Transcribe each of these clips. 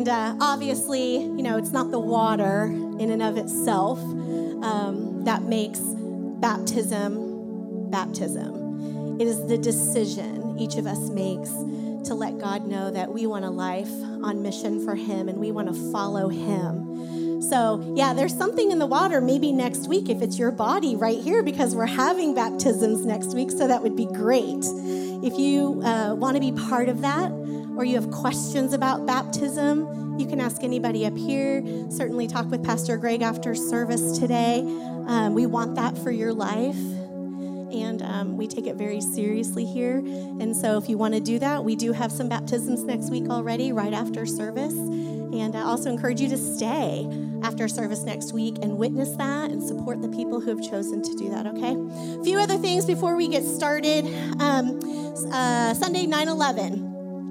And uh, obviously, you know, it's not the water in and of itself um, that makes baptism baptism. It is the decision each of us makes to let God know that we want a life on mission for Him and we want to follow Him. So, yeah, there's something in the water maybe next week if it's your body right here because we're having baptisms next week. So, that would be great. If you uh, want to be part of that or you have questions about baptism, you can ask anybody up here. Certainly, talk with Pastor Greg after service today. Um, we want that for your life and um, we take it very seriously here. And so, if you want to do that, we do have some baptisms next week already, right after service. And I also encourage you to stay after service next week and witness that and support the people who have chosen to do that, okay? A few other things before we get started. Um, uh, Sunday, 9 11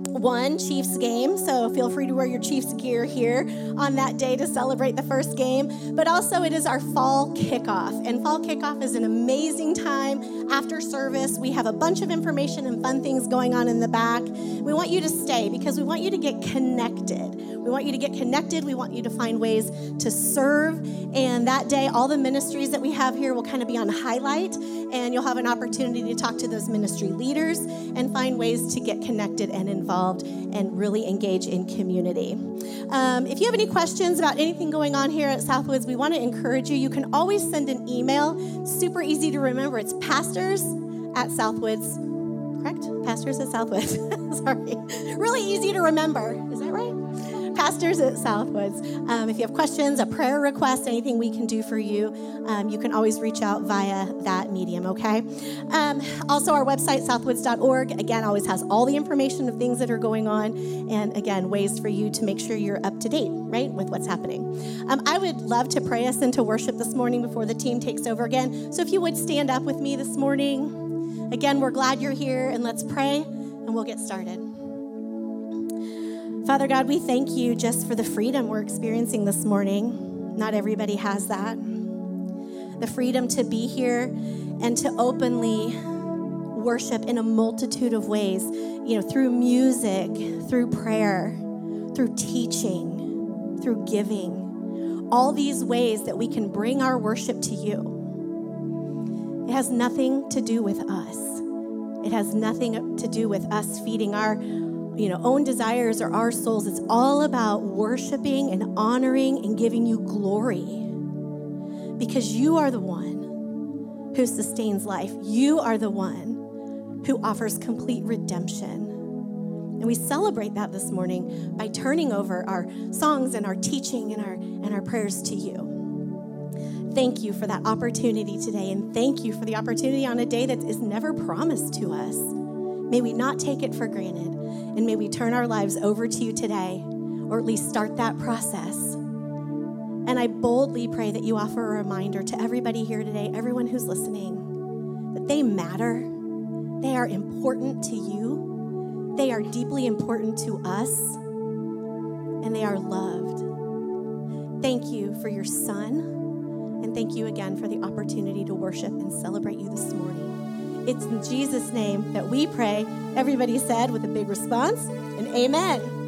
one Chiefs game, so feel free to wear your Chiefs gear here on that day to celebrate the first game. But also, it is our fall kickoff, and fall kickoff is an amazing time after service. We have a bunch of information and fun things going on in the back. We want you to stay because we want you to get connected. We want you to get connected. We want you to find ways to serve. And that day, all the ministries that we have here will kind of be on highlight, and you'll have an opportunity to talk to those ministry leaders and find ways to get connected and involved and really engage in community. Um, if you have any questions about anything going on here at Southwoods, we want to encourage you. You can always send an email. Super easy to remember. It's pastors at Southwoods, correct? Pastors at Southwoods. Sorry. Really easy to remember. Is that right? Pastors at Southwoods. Um, if you have questions, a prayer request, anything we can do for you, um, you can always reach out via that medium, okay? Um, also, our website, southwoods.org, again, always has all the information of things that are going on, and again, ways for you to make sure you're up to date, right, with what's happening. Um, I would love to pray us into worship this morning before the team takes over again. So if you would stand up with me this morning. Again, we're glad you're here, and let's pray, and we'll get started. Father God, we thank you just for the freedom we're experiencing this morning. Not everybody has that. The freedom to be here and to openly worship in a multitude of ways, you know, through music, through prayer, through teaching, through giving. All these ways that we can bring our worship to you. It has nothing to do with us. It has nothing to do with us feeding our you know, own desires or our souls. It's all about worshiping and honoring and giving you glory because you are the one who sustains life. You are the one who offers complete redemption. And we celebrate that this morning by turning over our songs and our teaching and our, and our prayers to you. Thank you for that opportunity today, and thank you for the opportunity on a day that is never promised to us. May we not take it for granted. And may we turn our lives over to you today, or at least start that process. And I boldly pray that you offer a reminder to everybody here today, everyone who's listening, that they matter. They are important to you. they are deeply important to us and they are loved. Thank you for your son. And thank you again for the opportunity to worship and celebrate you this morning. It's in Jesus' name that we pray. Everybody said with a big response, and amen.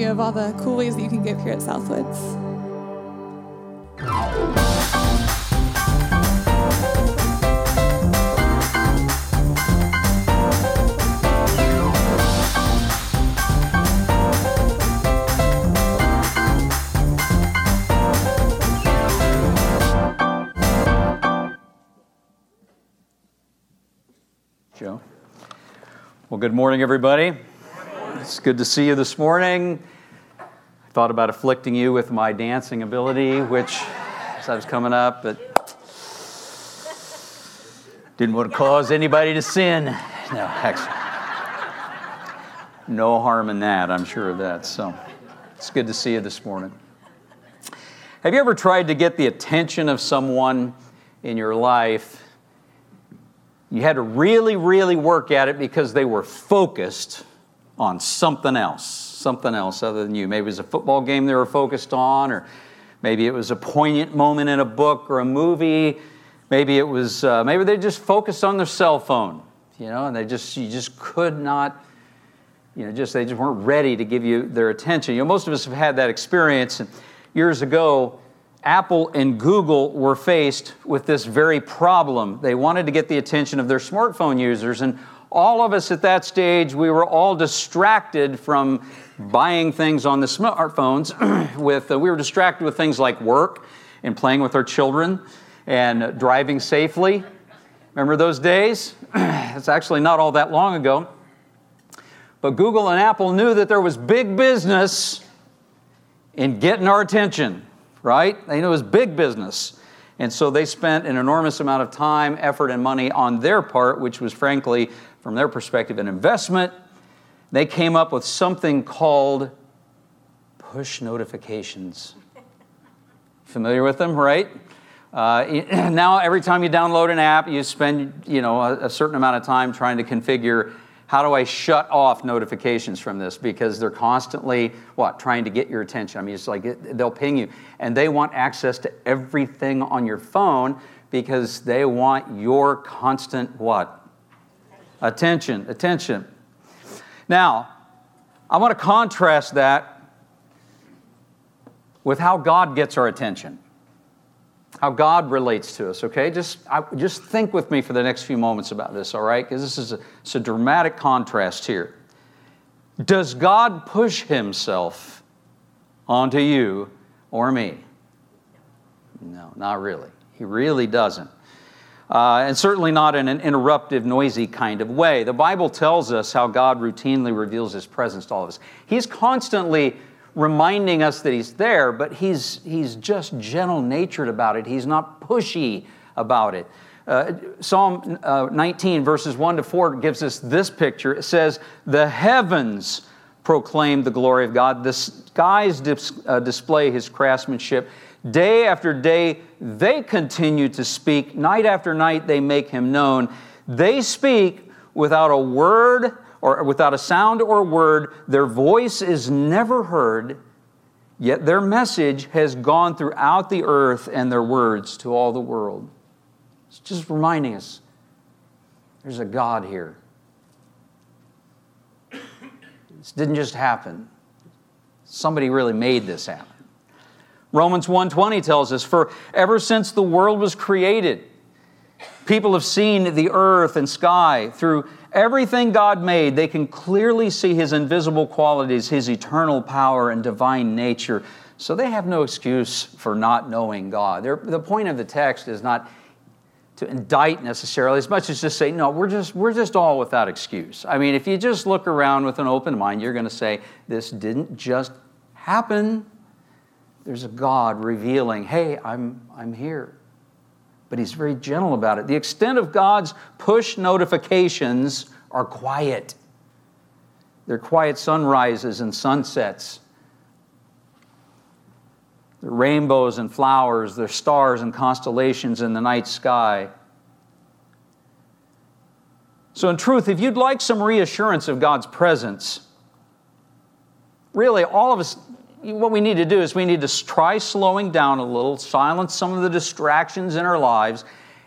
Of all the cool ways that you can give here at Southwoods. Joe. Well, good morning, everybody. Good to see you this morning. I thought about afflicting you with my dancing ability, which as I was coming up, but didn't want to cause anybody to sin. No, actually, no harm in that. I'm sure of that. So it's good to see you this morning. Have you ever tried to get the attention of someone in your life? You had to really, really work at it because they were focused on something else something else other than you. Maybe it was a football game they were focused on, or maybe it was a poignant moment in a book or a movie. Maybe it was, uh, maybe they just focused on their cell phone, you know, and they just, you just could not, you know, just, they just weren't ready to give you their attention. You know, most of us have had that experience. And years ago, Apple and Google were faced with this very problem. They wanted to get the attention of their smartphone users, and all of us at that stage, we were all distracted from buying things on the smartphones. with uh, we were distracted with things like work and playing with our children and driving safely. Remember those days? it's actually not all that long ago. But Google and Apple knew that there was big business in getting our attention, right? They knew it was big business. And so they spent an enormous amount of time, effort, and money on their part, which was frankly from their perspective, an investment. They came up with something called push notifications. Familiar with them, right? Uh, now, every time you download an app, you spend you know a, a certain amount of time trying to configure how do I shut off notifications from this because they're constantly what trying to get your attention. I mean, it's like it, they'll ping you, and they want access to everything on your phone because they want your constant what Attention, attention. Now, I want to contrast that with how God gets our attention. how God relates to us, okay? Just, I, just think with me for the next few moments about this, all right? Because this is a, it's a dramatic contrast here. Does God push himself onto you or me? No, not really. He really doesn't. Uh, and certainly not in an interruptive, noisy kind of way. The Bible tells us how God routinely reveals his presence to all of us. He's constantly reminding us that he's there, but he's, he's just gentle natured about it. He's not pushy about it. Uh, Psalm uh, 19, verses 1 to 4, gives us this picture. It says, The heavens proclaim the glory of God, the skies dis- uh, display his craftsmanship. Day after day, they continue to speak. Night after night, they make him known. They speak without a word or without a sound or word. Their voice is never heard, yet their message has gone throughout the earth and their words to all the world. It's just reminding us there's a God here. This didn't just happen. Somebody really made this happen. Romans 1:20 tells us, "For ever since the world was created, people have seen the earth and sky through Everything God made, they can clearly see His invisible qualities, His eternal power and divine nature. So they have no excuse for not knowing God. They're, the point of the text is not to indict necessarily, as much as just say, no, we're just, we're just all without excuse. I mean, if you just look around with an open mind, you're going to say, this didn't just happen. There's a God revealing, hey, I'm, I'm here but he's very gentle about it. The extent of God's push notifications are quiet. They're quiet sunrises and sunsets. They're rainbows and flowers, they're stars and constellations in the night sky. So, in truth, if you'd like some reassurance of God's presence, really all of us what we need to do is we need to try slowing down a little, silence some of the distractions in our lives,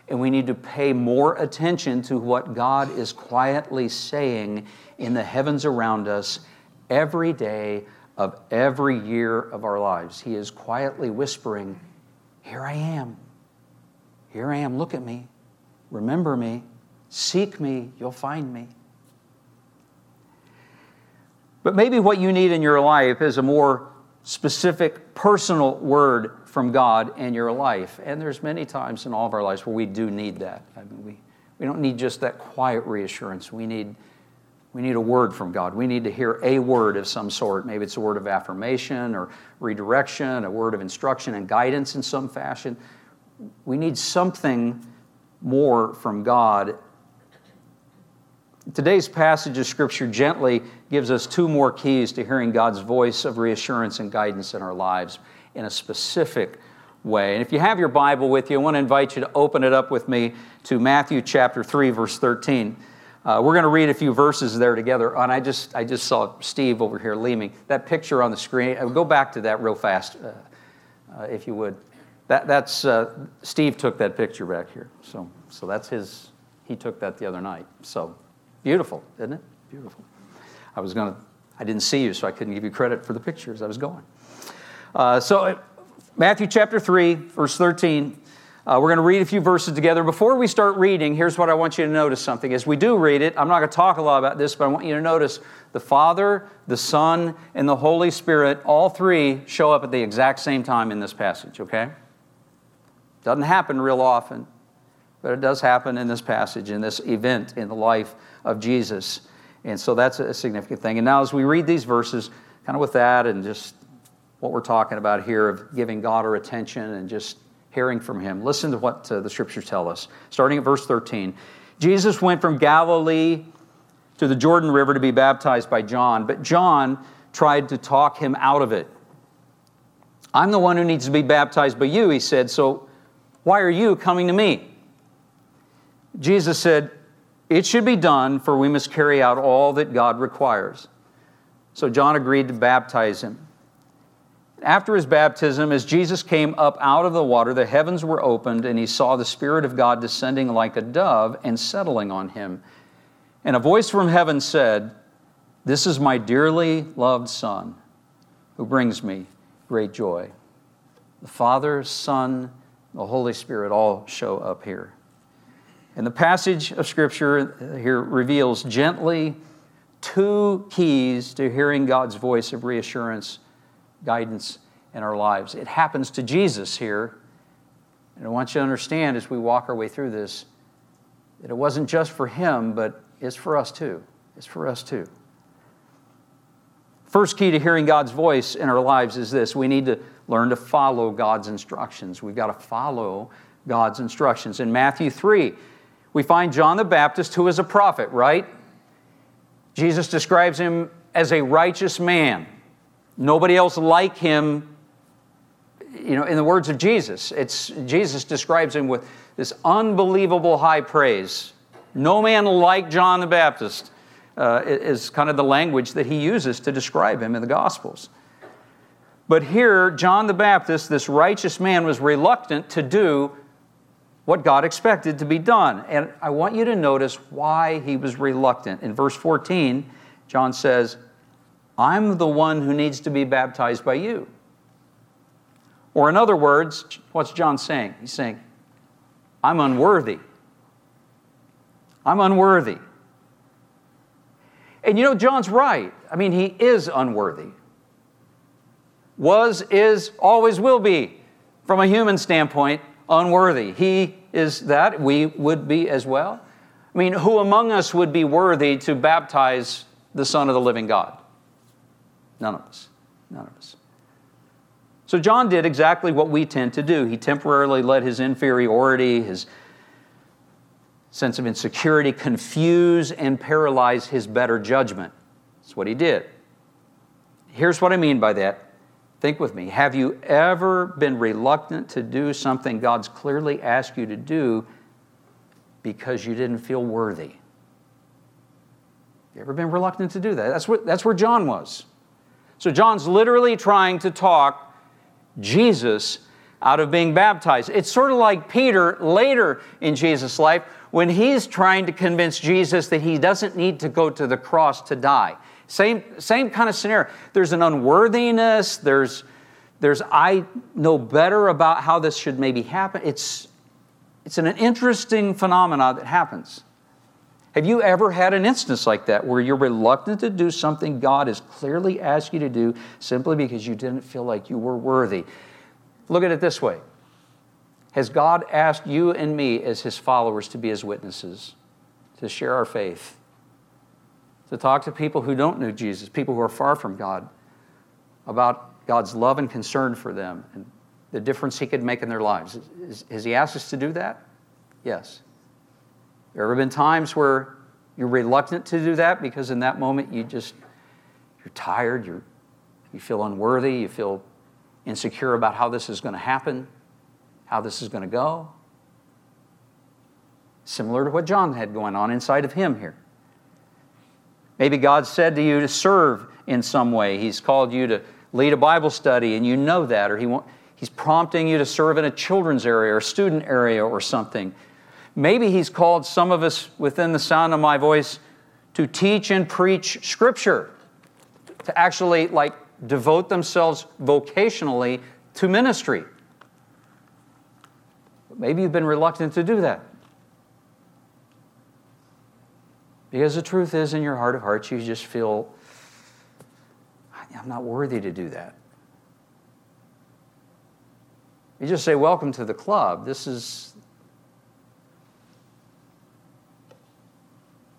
and we need to pay more attention to what God is quietly saying in the heavens around us every day of every year of our lives. He is quietly whispering, Here I am. Here I am. Look at me. Remember me. Seek me. You'll find me. But maybe what you need in your life is a more specific personal word from God in your life. And there's many times in all of our lives where we do need that. I mean, we, we don't need just that quiet reassurance. We need, we need a word from God. We need to hear a word of some sort. Maybe it's a word of affirmation or redirection, a word of instruction and guidance in some fashion. We need something more from God Today's passage of Scripture gently gives us two more keys to hearing God's voice of reassurance and guidance in our lives in a specific way. And if you have your Bible with you, I want to invite you to open it up with me to Matthew chapter 3, verse 13. Uh, we're going to read a few verses there together. And I just, I just saw Steve over here leaning. That picture on the screen, uh, go back to that real fast, uh, uh, if you would. That, that's, uh, Steve took that picture back here. So, so that's his, he took that the other night. So Beautiful, isn't it? Beautiful. I was going to, I didn't see you, so I couldn't give you credit for the pictures I was going. Uh, so, uh, Matthew chapter 3, verse 13. Uh, we're going to read a few verses together. Before we start reading, here's what I want you to notice something. As we do read it, I'm not going to talk a lot about this, but I want you to notice the Father, the Son, and the Holy Spirit, all three show up at the exact same time in this passage, okay? Doesn't happen real often, but it does happen in this passage, in this event in the life of Jesus. And so that's a significant thing. And now, as we read these verses, kind of with that and just what we're talking about here of giving God our attention and just hearing from Him, listen to what uh, the scriptures tell us. Starting at verse 13 Jesus went from Galilee to the Jordan River to be baptized by John, but John tried to talk him out of it. I'm the one who needs to be baptized by you, he said, so why are you coming to me? Jesus said, it should be done, for we must carry out all that God requires. So John agreed to baptize him. After his baptism, as Jesus came up out of the water, the heavens were opened, and he saw the Spirit of God descending like a dove and settling on him. And a voice from heaven said, This is my dearly loved Son, who brings me great joy. The Father, Son, the Holy Spirit all show up here. And the passage of Scripture here reveals gently two keys to hearing God's voice of reassurance, guidance in our lives. It happens to Jesus here. And I want you to understand as we walk our way through this that it wasn't just for him, but it's for us too. It's for us too. First key to hearing God's voice in our lives is this we need to learn to follow God's instructions. We've got to follow God's instructions. In Matthew 3, we find John the Baptist, who is a prophet, right? Jesus describes him as a righteous man. Nobody else like him, you know, in the words of Jesus. It's, Jesus describes him with this unbelievable high praise. No man like John the Baptist uh, is kind of the language that he uses to describe him in the Gospels. But here, John the Baptist, this righteous man, was reluctant to do what God expected to be done. And I want you to notice why he was reluctant. In verse 14, John says, I'm the one who needs to be baptized by you. Or, in other words, what's John saying? He's saying, I'm unworthy. I'm unworthy. And you know, John's right. I mean, he is unworthy. Was, is, always will be, from a human standpoint, unworthy. He is that. We would be as well. I mean, who among us would be worthy to baptize the Son of the living God? None of us. None of us. So John did exactly what we tend to do. He temporarily let his inferiority, his sense of insecurity confuse and paralyze his better judgment. That's what he did. Here's what I mean by that. Think with me. Have you ever been reluctant to do something God's clearly asked you to do because you didn't feel worthy? Have you ever been reluctant to do that? That's, what, that's where John was. So John's literally trying to talk Jesus out of being baptized. It's sort of like Peter later in Jesus' life when he's trying to convince Jesus that he doesn't need to go to the cross to die. Same, same kind of scenario. There's an unworthiness, there's, there's I know better about how this should maybe happen. It's, it's an interesting phenomenon that happens. Have you ever had an instance like that where you're reluctant to do something God has clearly asked you to do simply because you didn't feel like you were worthy? Look at it this way Has God asked you and me as His followers to be His witnesses, to share our faith, to talk to people who don't know Jesus, people who are far from God, about God's love and concern for them and the difference He could make in their lives? Has He asked us to do that? Yes. There ever been times where you're reluctant to do that because in that moment you just you're tired, you're, you feel unworthy, you feel insecure about how this is going to happen, how this is going to go? Similar to what John had going on inside of him here. Maybe God said to you to serve in some way. He's called you to lead a Bible study, and you know that, or he He's prompting you to serve in a children's area or student area or something. Maybe He's called some of us within the sound of my voice to teach and preach Scripture, to actually like devote themselves vocationally to ministry. Maybe you've been reluctant to do that. Because the truth is, in your heart of hearts, you just feel, I'm not worthy to do that. You just say, Welcome to the club. This is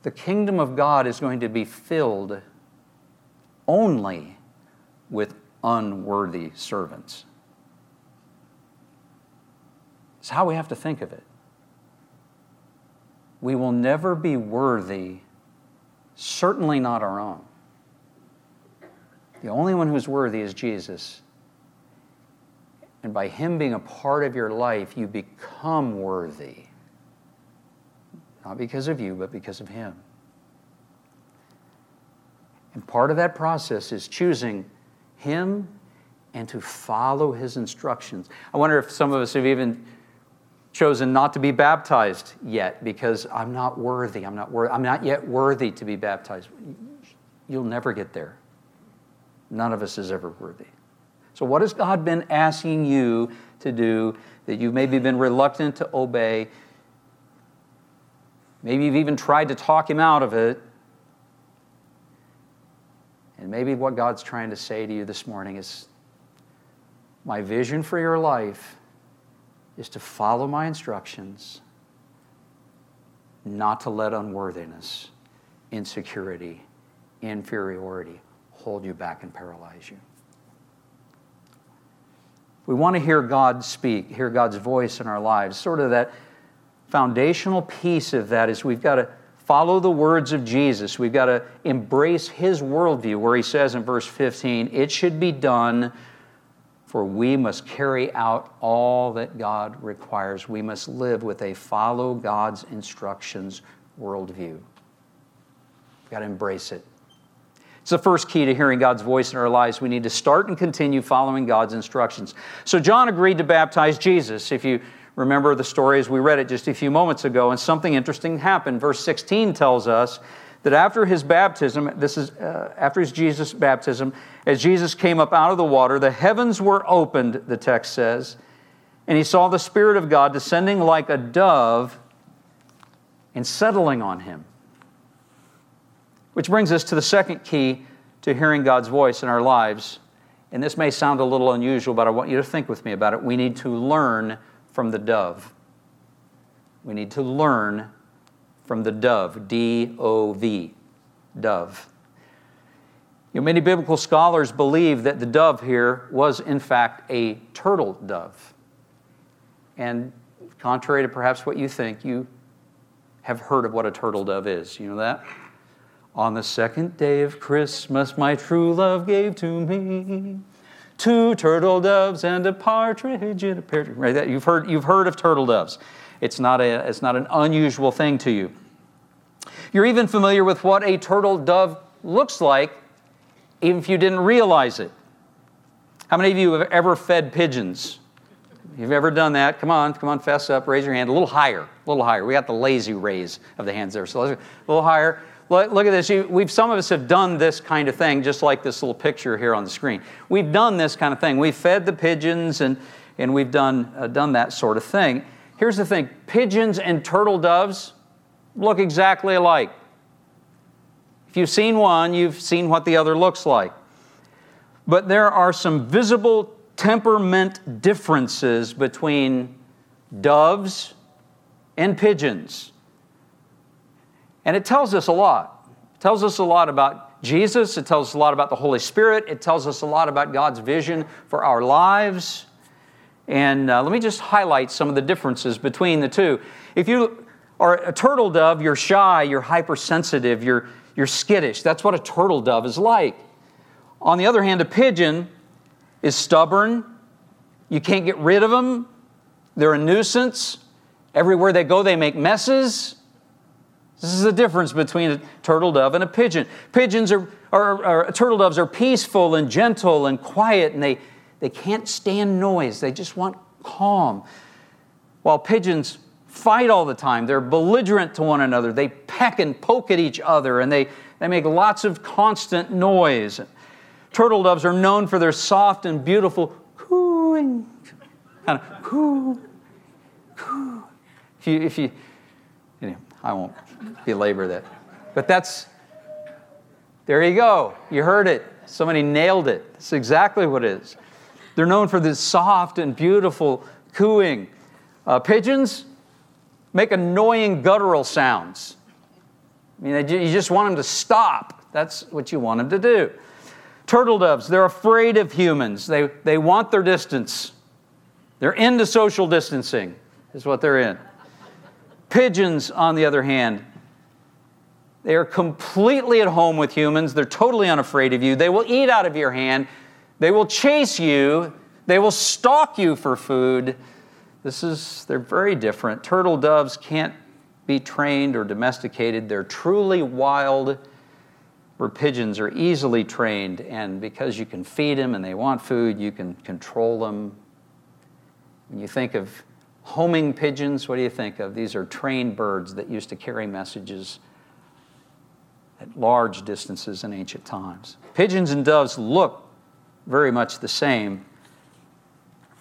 the kingdom of God is going to be filled only with unworthy servants. It's how we have to think of it. We will never be worthy, certainly not our own. The only one who's worthy is Jesus. And by Him being a part of your life, you become worthy. Not because of you, but because of Him. And part of that process is choosing Him and to follow His instructions. I wonder if some of us have even chosen not to be baptized yet because I'm not worthy. I'm not worthy. I'm not yet worthy to be baptized. You'll never get there. None of us is ever worthy. So, what has God been asking you to do that you've maybe been reluctant to obey? Maybe you've even tried to talk Him out of it. And maybe what God's trying to say to you this morning is my vision for your life is to follow my instructions, not to let unworthiness, insecurity, inferiority hold you back and paralyze you. We want to hear God speak, hear God's voice in our lives. Sort of that foundational piece of that is we've got to follow the words of Jesus. We've got to embrace his worldview, where he says in verse 15, It should be done, for we must carry out all that God requires. We must live with a follow God's instructions worldview. We've got to embrace it. It's the first key to hearing God's voice in our lives. We need to start and continue following God's instructions. So, John agreed to baptize Jesus. If you remember the story as we read it just a few moments ago, and something interesting happened. Verse 16 tells us that after his baptism, this is uh, after his Jesus' baptism, as Jesus came up out of the water, the heavens were opened, the text says, and he saw the Spirit of God descending like a dove and settling on him. Which brings us to the second key to hearing God's voice in our lives. And this may sound a little unusual, but I want you to think with me about it. We need to learn from the dove. We need to learn from the dove, D O V, dove. You know, many biblical scholars believe that the dove here was, in fact, a turtle dove. And contrary to perhaps what you think, you have heard of what a turtle dove is. You know that? On the second day of Christmas, my true love gave to me two turtle doves and a partridge in a pear tree. Right? That, you've, heard, you've heard of turtle doves. It's not, a, it's not an unusual thing to you. You're even familiar with what a turtle dove looks like, even if you didn't realize it. How many of you have ever fed pigeons? You've ever done that? Come on, come on, fess up, raise your hand. A little higher, a little higher. We got the lazy raise of the hands there. So a little higher. Look, look at this. You, we've, some of us have done this kind of thing, just like this little picture here on the screen. We've done this kind of thing. We've fed the pigeons and, and we've done, uh, done that sort of thing. Here's the thing pigeons and turtle doves look exactly alike. If you've seen one, you've seen what the other looks like. But there are some visible temperament differences between doves and pigeons. And it tells us a lot. It tells us a lot about Jesus, it tells us a lot about the Holy Spirit, it tells us a lot about God's vision for our lives. And uh, let me just highlight some of the differences between the two. If you are a turtle dove, you're shy, you're hypersensitive, you're, you're skittish. That's what a turtle dove is like. On the other hand, a pigeon is stubborn. You can't get rid of them. They're a nuisance. Everywhere they go, they make messes. This is the difference between a turtle dove and a pigeon. Pigeons are, are, are, turtle doves are peaceful and gentle and quiet, and they, they can't stand noise. They just want calm. While pigeons fight all the time, they're belligerent to one another. They peck and poke at each other, and they, they make lots of constant noise. Turtle doves are known for their soft and beautiful cooing, kind of coo, coo. If you, if you, I won't belabor that. But that's, there you go. You heard it. Somebody nailed it. That's exactly what it is. They're known for this soft and beautiful cooing. Uh, pigeons make annoying guttural sounds. I mean, you just want them to stop. That's what you want them to do. Turtle doves, they're afraid of humans. They, they want their distance. They're into social distancing, is what they're in. Pigeons, on the other hand, they are completely at home with humans. They're totally unafraid of you. They will eat out of your hand. They will chase you. They will stalk you for food. This is, they're very different. Turtle doves can't be trained or domesticated. They're truly wild, where pigeons are easily trained. And because you can feed them and they want food, you can control them. When you think of homing pigeons, what do you think of? These are trained birds that used to carry messages at large distances in ancient times. Pigeons and doves look very much the same.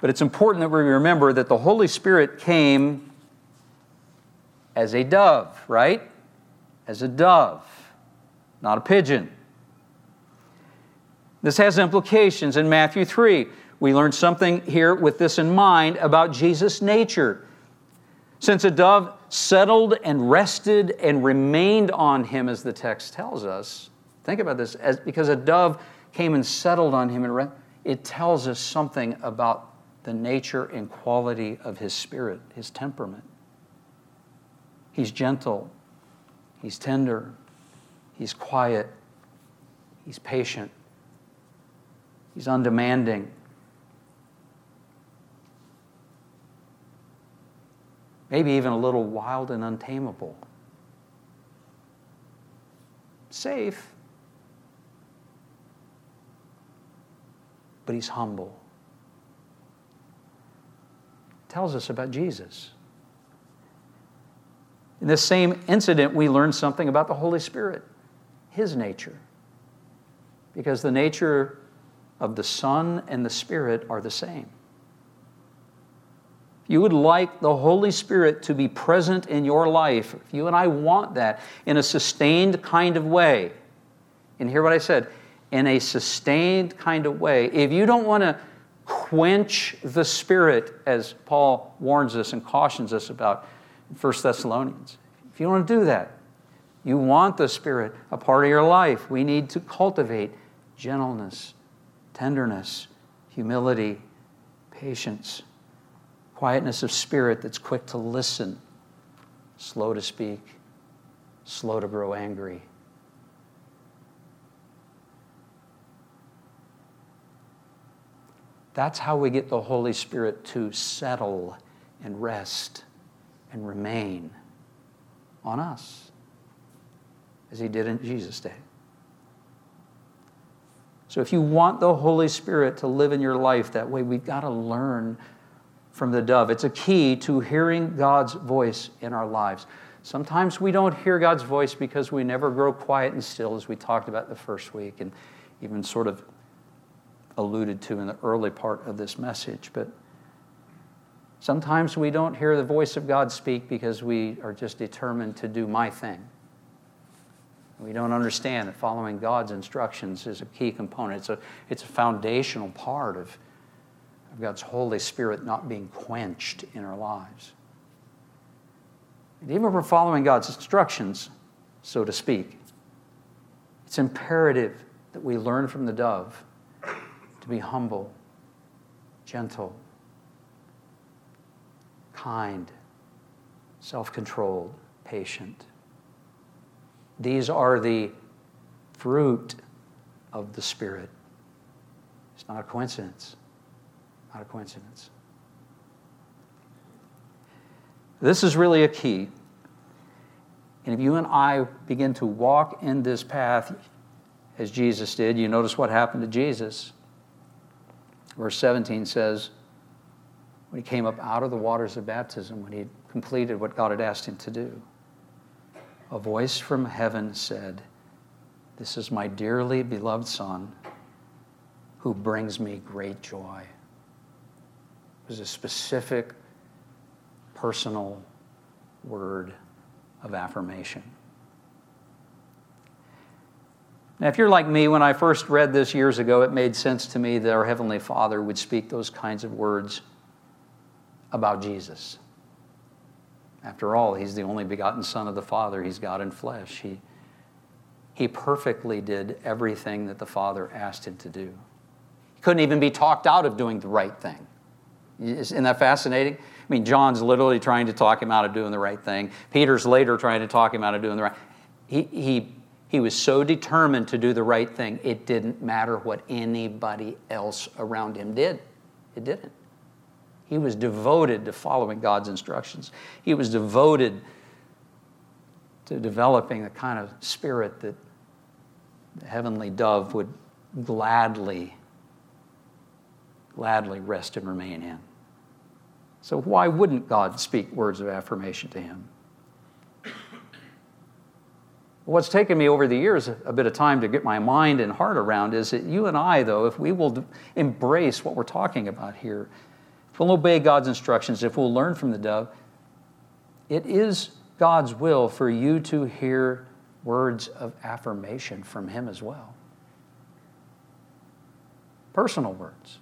But it's important that we remember that the Holy Spirit came as a dove, right? As a dove, not a pigeon. This has implications in Matthew 3. We learn something here with this in mind about Jesus' nature. Since a dove settled and rested and remained on him, as the text tells us, think about this, as, because a dove came and settled on him, and it tells us something about the nature and quality of his spirit, his temperament. He's gentle, he's tender, he's quiet, he's patient, he's undemanding. Maybe even a little wild and untamable. Safe, but he's humble. Tells us about Jesus. In this same incident, we learn something about the Holy Spirit, his nature. Because the nature of the Son and the Spirit are the same. If you would like the Holy Spirit to be present in your life, if you and I want that in a sustained kind of way, and hear what I said, in a sustained kind of way, if you don't want to quench the Spirit, as Paul warns us and cautions us about in 1 Thessalonians, if you want to do that, you want the Spirit a part of your life, we need to cultivate gentleness, tenderness, humility, patience, quietness of spirit that's quick to listen, slow to speak, slow to grow angry. That's how we get the Holy Spirit to settle and rest and remain on us, as He did in Jesus' day. So, if you want the Holy Spirit to live in your life that way, we've got to learn from the dove. It's a key to hearing God's voice in our lives. Sometimes we don't hear God's voice because we never grow quiet and still, as we talked about the first week and even sort of alluded to in the early part of this message. But sometimes we don't hear the voice of God speak because we are just determined to do my thing. We don't understand that following God's instructions is a key component. It's a, it's a foundational part of, of God's Holy Spirit not being quenched in our lives. And even if we're following God's instructions, so to speak, it's imperative that we learn from the dove to be humble, gentle, kind, self controlled, patient. These are the fruit of the Spirit. It's not a coincidence. Not a coincidence. This is really a key. And if you and I begin to walk in this path as Jesus did, you notice what happened to Jesus. Verse 17 says, when he came up out of the waters of baptism, when he completed what God had asked him to do, a voice from heaven said, This is my dearly beloved Son who brings me great joy. It was a specific, personal word of affirmation. Now, if you're like me, when I first read this years ago, it made sense to me that our Heavenly Father would speak those kinds of words about Jesus. After all, He's the only begotten Son of the Father, He's God in flesh. He, he perfectly did everything that the Father asked Him to do. He couldn't even be talked out of doing the right thing. Isn't that fascinating? I mean, John's literally trying to talk him out of doing the right thing. Peter's later trying to talk him out of doing the right. He, he he was so determined to do the right thing, it didn't matter what anybody else around him did. It didn't. He was devoted to following God's instructions. He was devoted to developing the kind of spirit that the heavenly dove would gladly, gladly rest and remain in. So, why wouldn't God speak words of affirmation to him? What's taken me over the years a bit of time to get my mind and heart around is that you and I, though, if we will embrace what we're talking about here, if we'll obey God's instructions, if we'll learn from the dove, it is God's will for you to hear words of affirmation from Him as well. Personal words.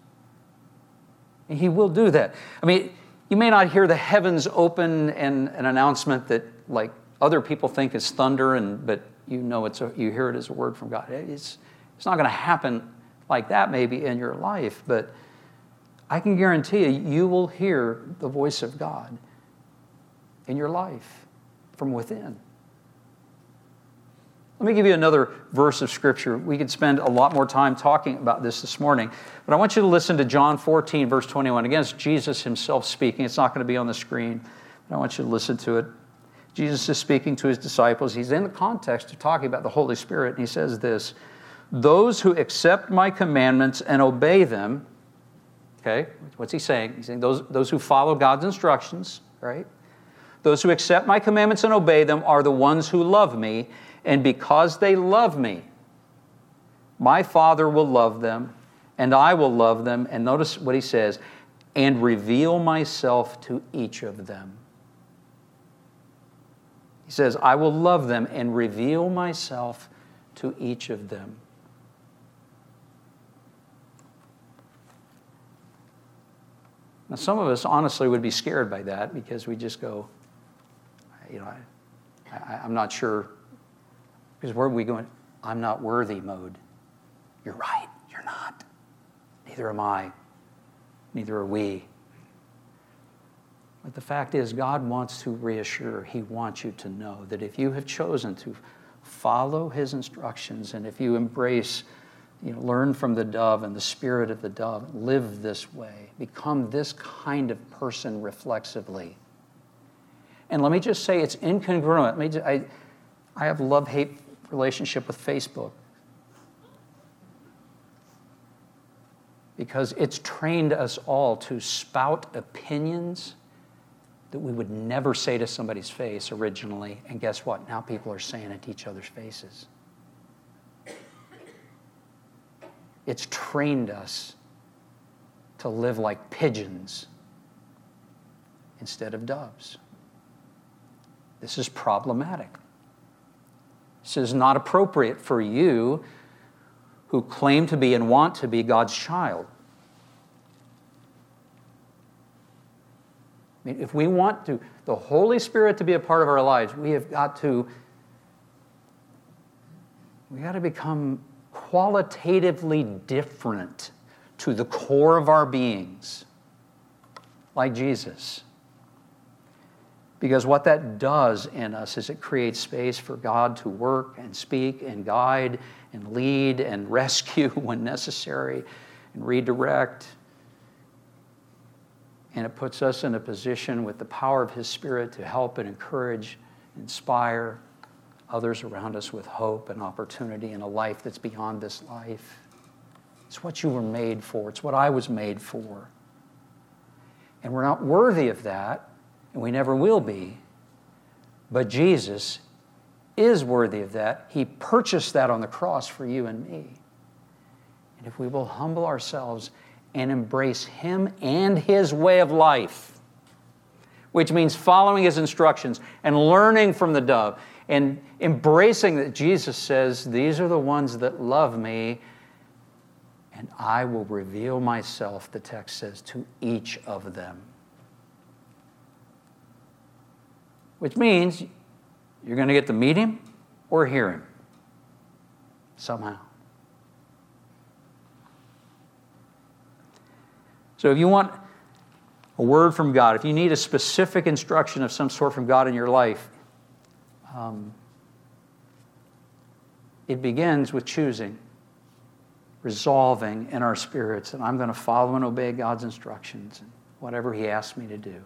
And he will do that. I mean, you may not hear the heavens open and an announcement that, like, other people think is thunder, and but you know it's a, you hear it as a word from God. It's it's not going to happen like that maybe in your life, but I can guarantee you, you will hear the voice of God in your life from within. Let me give you another verse of Scripture. We could spend a lot more time talking about this this morning, but I want you to listen to John 14, verse 21. Again, it's Jesus himself speaking. It's not going to be on the screen, but I want you to listen to it. Jesus is speaking to his disciples. He's in the context of talking about the Holy Spirit, and he says this Those who accept my commandments and obey them, okay, what's he saying? He's saying those, those who follow God's instructions, right? Those who accept my commandments and obey them are the ones who love me, and because they love me, my Father will love them, and I will love them. And notice what he says and reveal myself to each of them. He says, I will love them and reveal myself to each of them. Now, some of us honestly would be scared by that because we just go, you know, I, am not sure. Because where are we going? I'm not worthy mode. You're right, you're not. Neither am I. Neither are we. But the fact is, God wants to reassure, He wants you to know that if you have chosen to follow His instructions and if you embrace, you know, learn from the dove and the spirit of the dove, live this way, become this kind of person reflexively, and let me just say, it's incongruent. I, I have love hate relationship with Facebook. Because it's trained us all to spout opinions that we would never say to somebody's face originally. And guess what? Now people are saying it to each other's faces. It's trained us to live like pigeons instead of doves. This is problematic. This is not appropriate for you who claim to be and want to be God's child. I mean, if we want to, the Holy Spirit to be a part of our lives, we have got to, we got to become qualitatively different to the core of our beings, like Jesus. Because what that does in us is it creates space for God to work and speak and guide and lead and rescue when necessary and redirect. And it puts us in a position with the power of His Spirit to help and encourage, inspire others around us with hope and opportunity in a life that's beyond this life. It's what you were made for, it's what I was made for. And we're not worthy of that and we never will be. But Jesus is worthy of that. He purchased that on the cross for you and me. And if we will humble ourselves and embrace Him and His way of life, which means following His instructions and learning from the dove and embracing that Jesus says, These are the ones that love me, and I will reveal myself, the text says, to each of them. which means you're going to get to meet him or hear him somehow. So if you want a word from God, if you need a specific instruction of some sort from God in your life, um, it begins with choosing, resolving in our spirits, and I'm going to follow and obey God's instructions, whatever He asks me to do.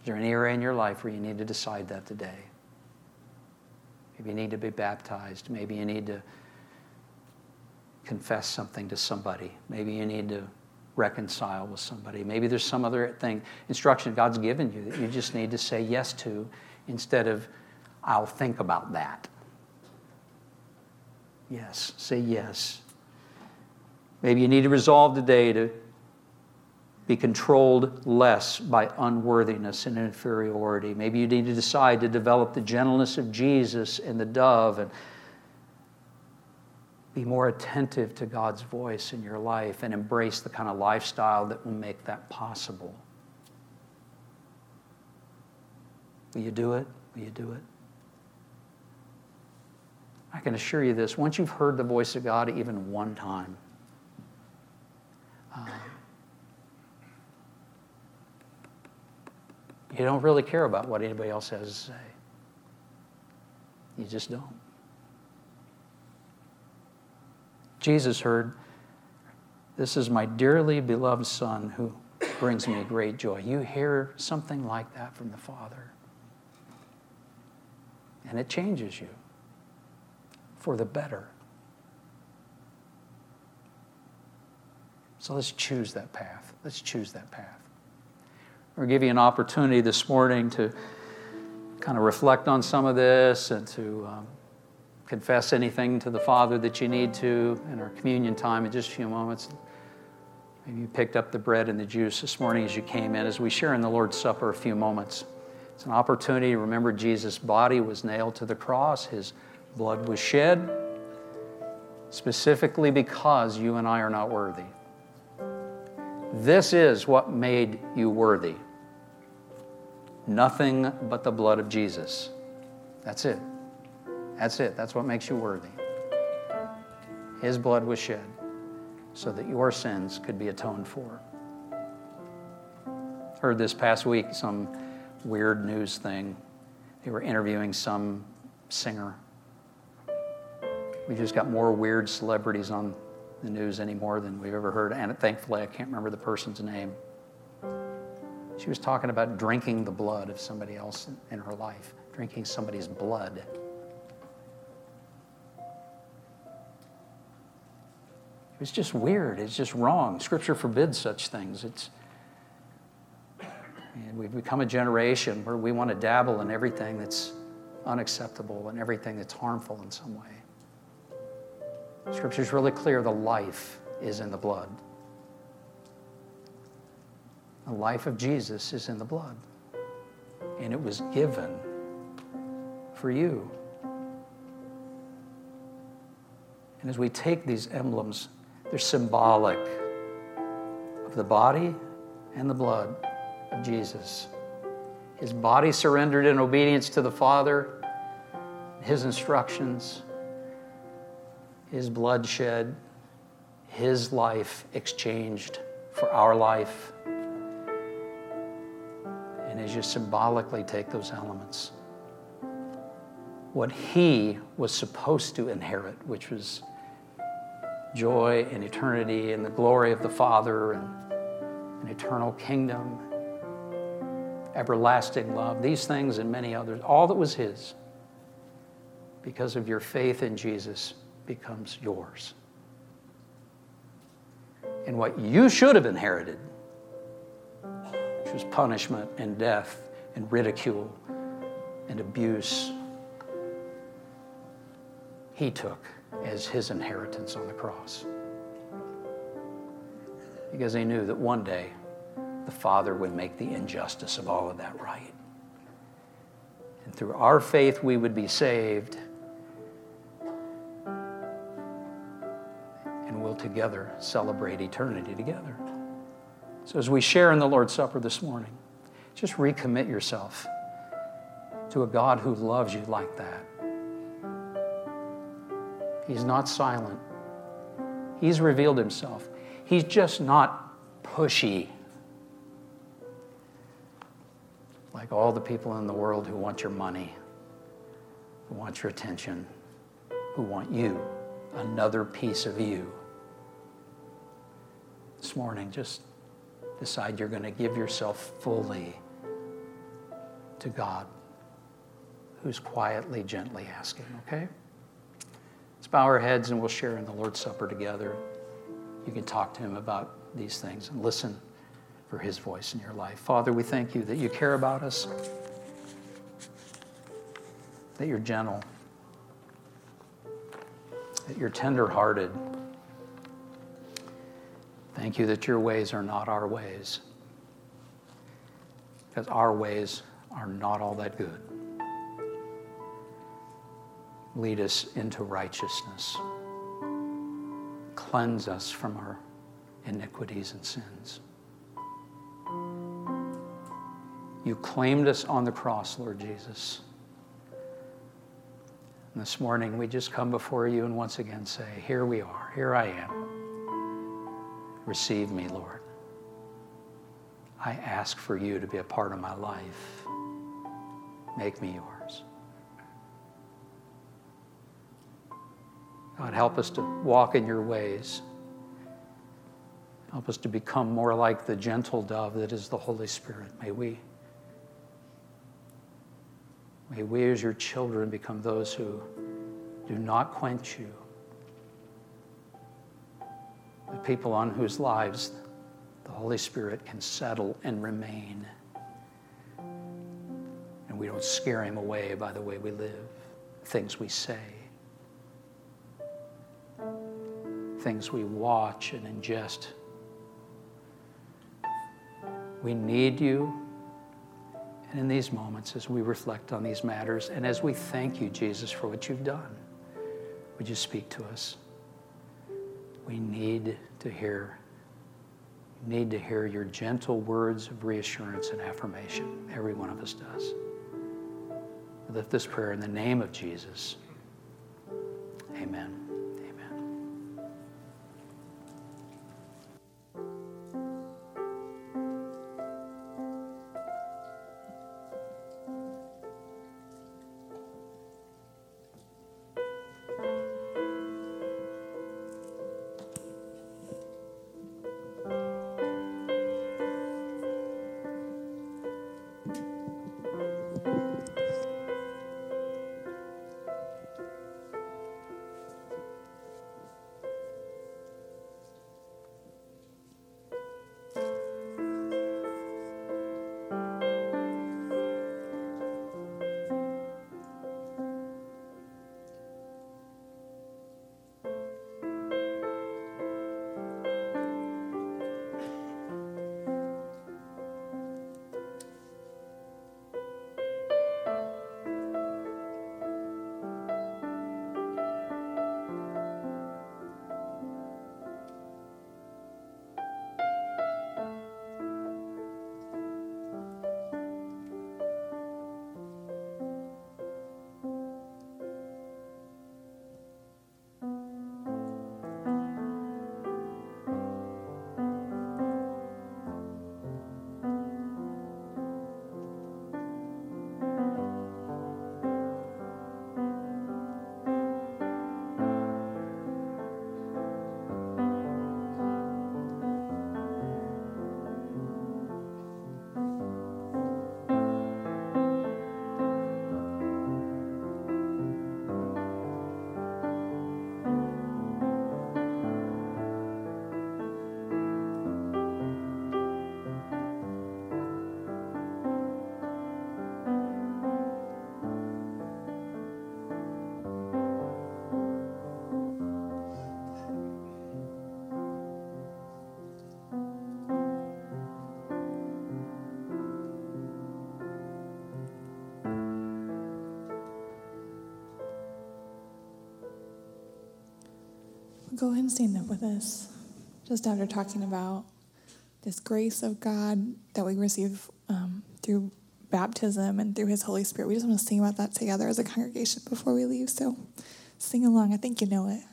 Is there any area in your life where you need to decide that today? Maybe you need to be baptized. Maybe you need to confess something to somebody. Maybe you need to reconcile with somebody. Maybe there's some other thing, instruction God's given you that you just need to say yes to instead of I'll think about that. Yes, say yes. Maybe you need to resolve today to be controlled less by unworthiness and inferiority. Maybe you need to decide to develop the gentleness of Jesus and the dove and be more attentive to God's voice in your life and embrace the kind of lifestyle that will make that possible. Will you do it? Will you do it? I can assure you this once you've heard the voice of God even one time, um, you don't really care about what anybody else has to say. You just don't. Jesus heard, This is my dearly beloved Son who brings me great joy. You hear something like that from the Father, and it changes you for the better. So let's choose that path. Let's choose that path. We'll give you an opportunity this morning to kind of reflect on some of this and to um, confess anything to the Father that you need to in our communion time in just a few moments. Maybe you picked up the bread and the juice this morning as you came in, as we share in the Lord's Supper a few moments. It's an opportunity to remember Jesus' body was nailed to the cross, his blood was shed, specifically because you and I are not worthy. This is what made you worthy. Nothing but the blood of Jesus. That's it. That's it. That's what makes you worthy. His blood was shed so that your sins could be atoned for. Heard this past week some weird news thing. They were interviewing some singer we just got more weird celebrities on the news anymore than we've ever heard. And thankfully, I can't remember the person's name. She was talking about drinking the blood of somebody else in her life, drinking somebody's blood. Was just weird. It's just wrong. Scripture forbids such things. It's, and we've become a generation where we want to dabble in everything that's unacceptable and everything that's harmful in some way. Scripture is really clear the life is in the blood. The life of Jesus is in the blood. And it was given for you. And as we take these emblems, they're symbolic of the body and the blood of Jesus. His body surrendered in obedience to the Father, His instructions his blood shed, his life exchanged for our life. And as you symbolically take those elements, what he was supposed to inherit, which was joy and eternity and the glory of the Father and an eternal kingdom, everlasting love, these things and many others, all that was his, because of your faith in Jesus becomes yours. And what you should have inherited, which was punishment and death and ridicule and abuse, he took as his inheritance on the cross. Because he knew that one day the Father would make the injustice of all of that right. And through our faith, we would be saved And we'll together celebrate eternity together. So, as we share in the Lord's Supper this morning, just recommit yourself to a God who loves you like that. He's not silent, He's revealed Himself. He's just not pushy like all the people in the world who want your money, who want your attention, who want you, another piece of you this morning, just decide you're going to give yourself fully to God, who's quietly, gently asking, okay? Bow our heads and we'll share in the Lord's Supper together. You can talk to Him about these things and listen for His voice in your life. Father, we thank you that you care about us. that you're gentle, that you're tenderhearted. Thank you that your ways are not our ways, because our ways are not all that good. Lead us into righteousness. Cleanse us from our iniquities and sins. You claimed us on the cross, Lord Jesus. And this morning, we just come before you and once again say, Here we are, here I am. Receive me, Lord. I ask for you to be a part of my life. Make me yours. God, help us to walk in your ways. Help us to become more like the gentle dove that is the Holy Spirit. May we, may we as your children become those who do not quench you, the people on whose lives the Holy Spirit can settle and remain. And we don't scare him away by the way we live, things we say, things we watch and ingest. We need you. And in these moments, as we reflect on these matters, and as we thank you, Jesus, for what you've done, would you speak to us? We need to hear, need to hear your gentle words of reassurance and affirmation. Every one of us does. We lift this prayer in the name of Jesus. Amen. Go ahead and stand up with us. Just after talking about this grace of God that we receive um, through baptism and through His Holy Spirit, we just want to sing about that together as a congregation before we leave. So sing along. I think you know it.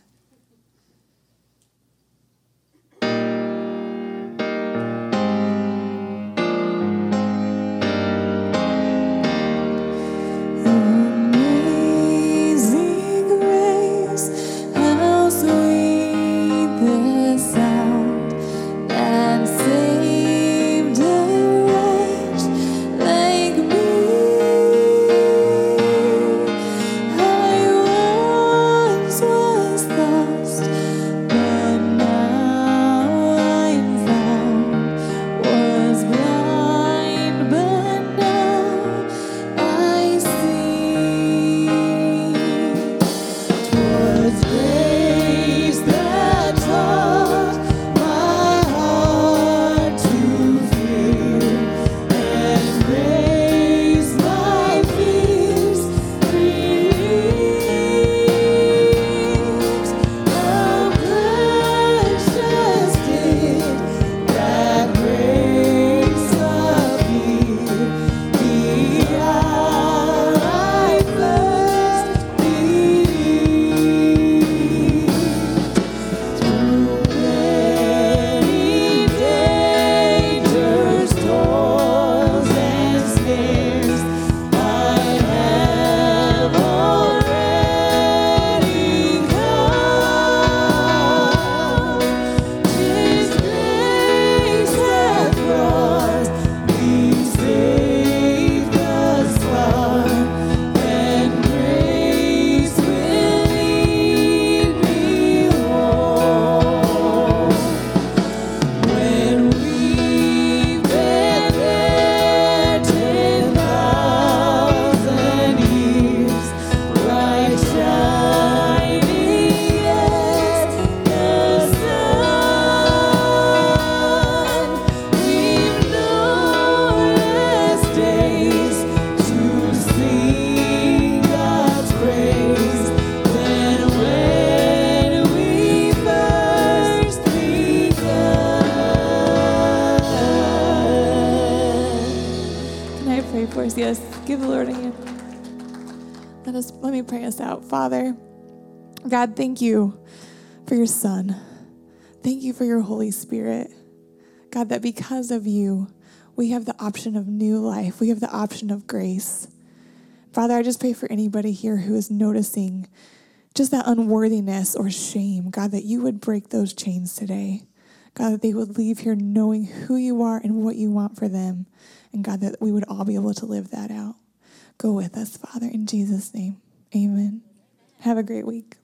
Father, God, thank you for your Son. Thank you for your Holy Spirit. God, that because of you, we have the option of new life, we have the option of grace. Father, I just pray for anybody here who is noticing just that unworthiness or shame, God, that you would break those chains today. God, that they would leave here knowing who you are and what you want for them. And God, that we would all be able to live that out. Go with us, Father, in Jesus' name. Amen. Have a great week.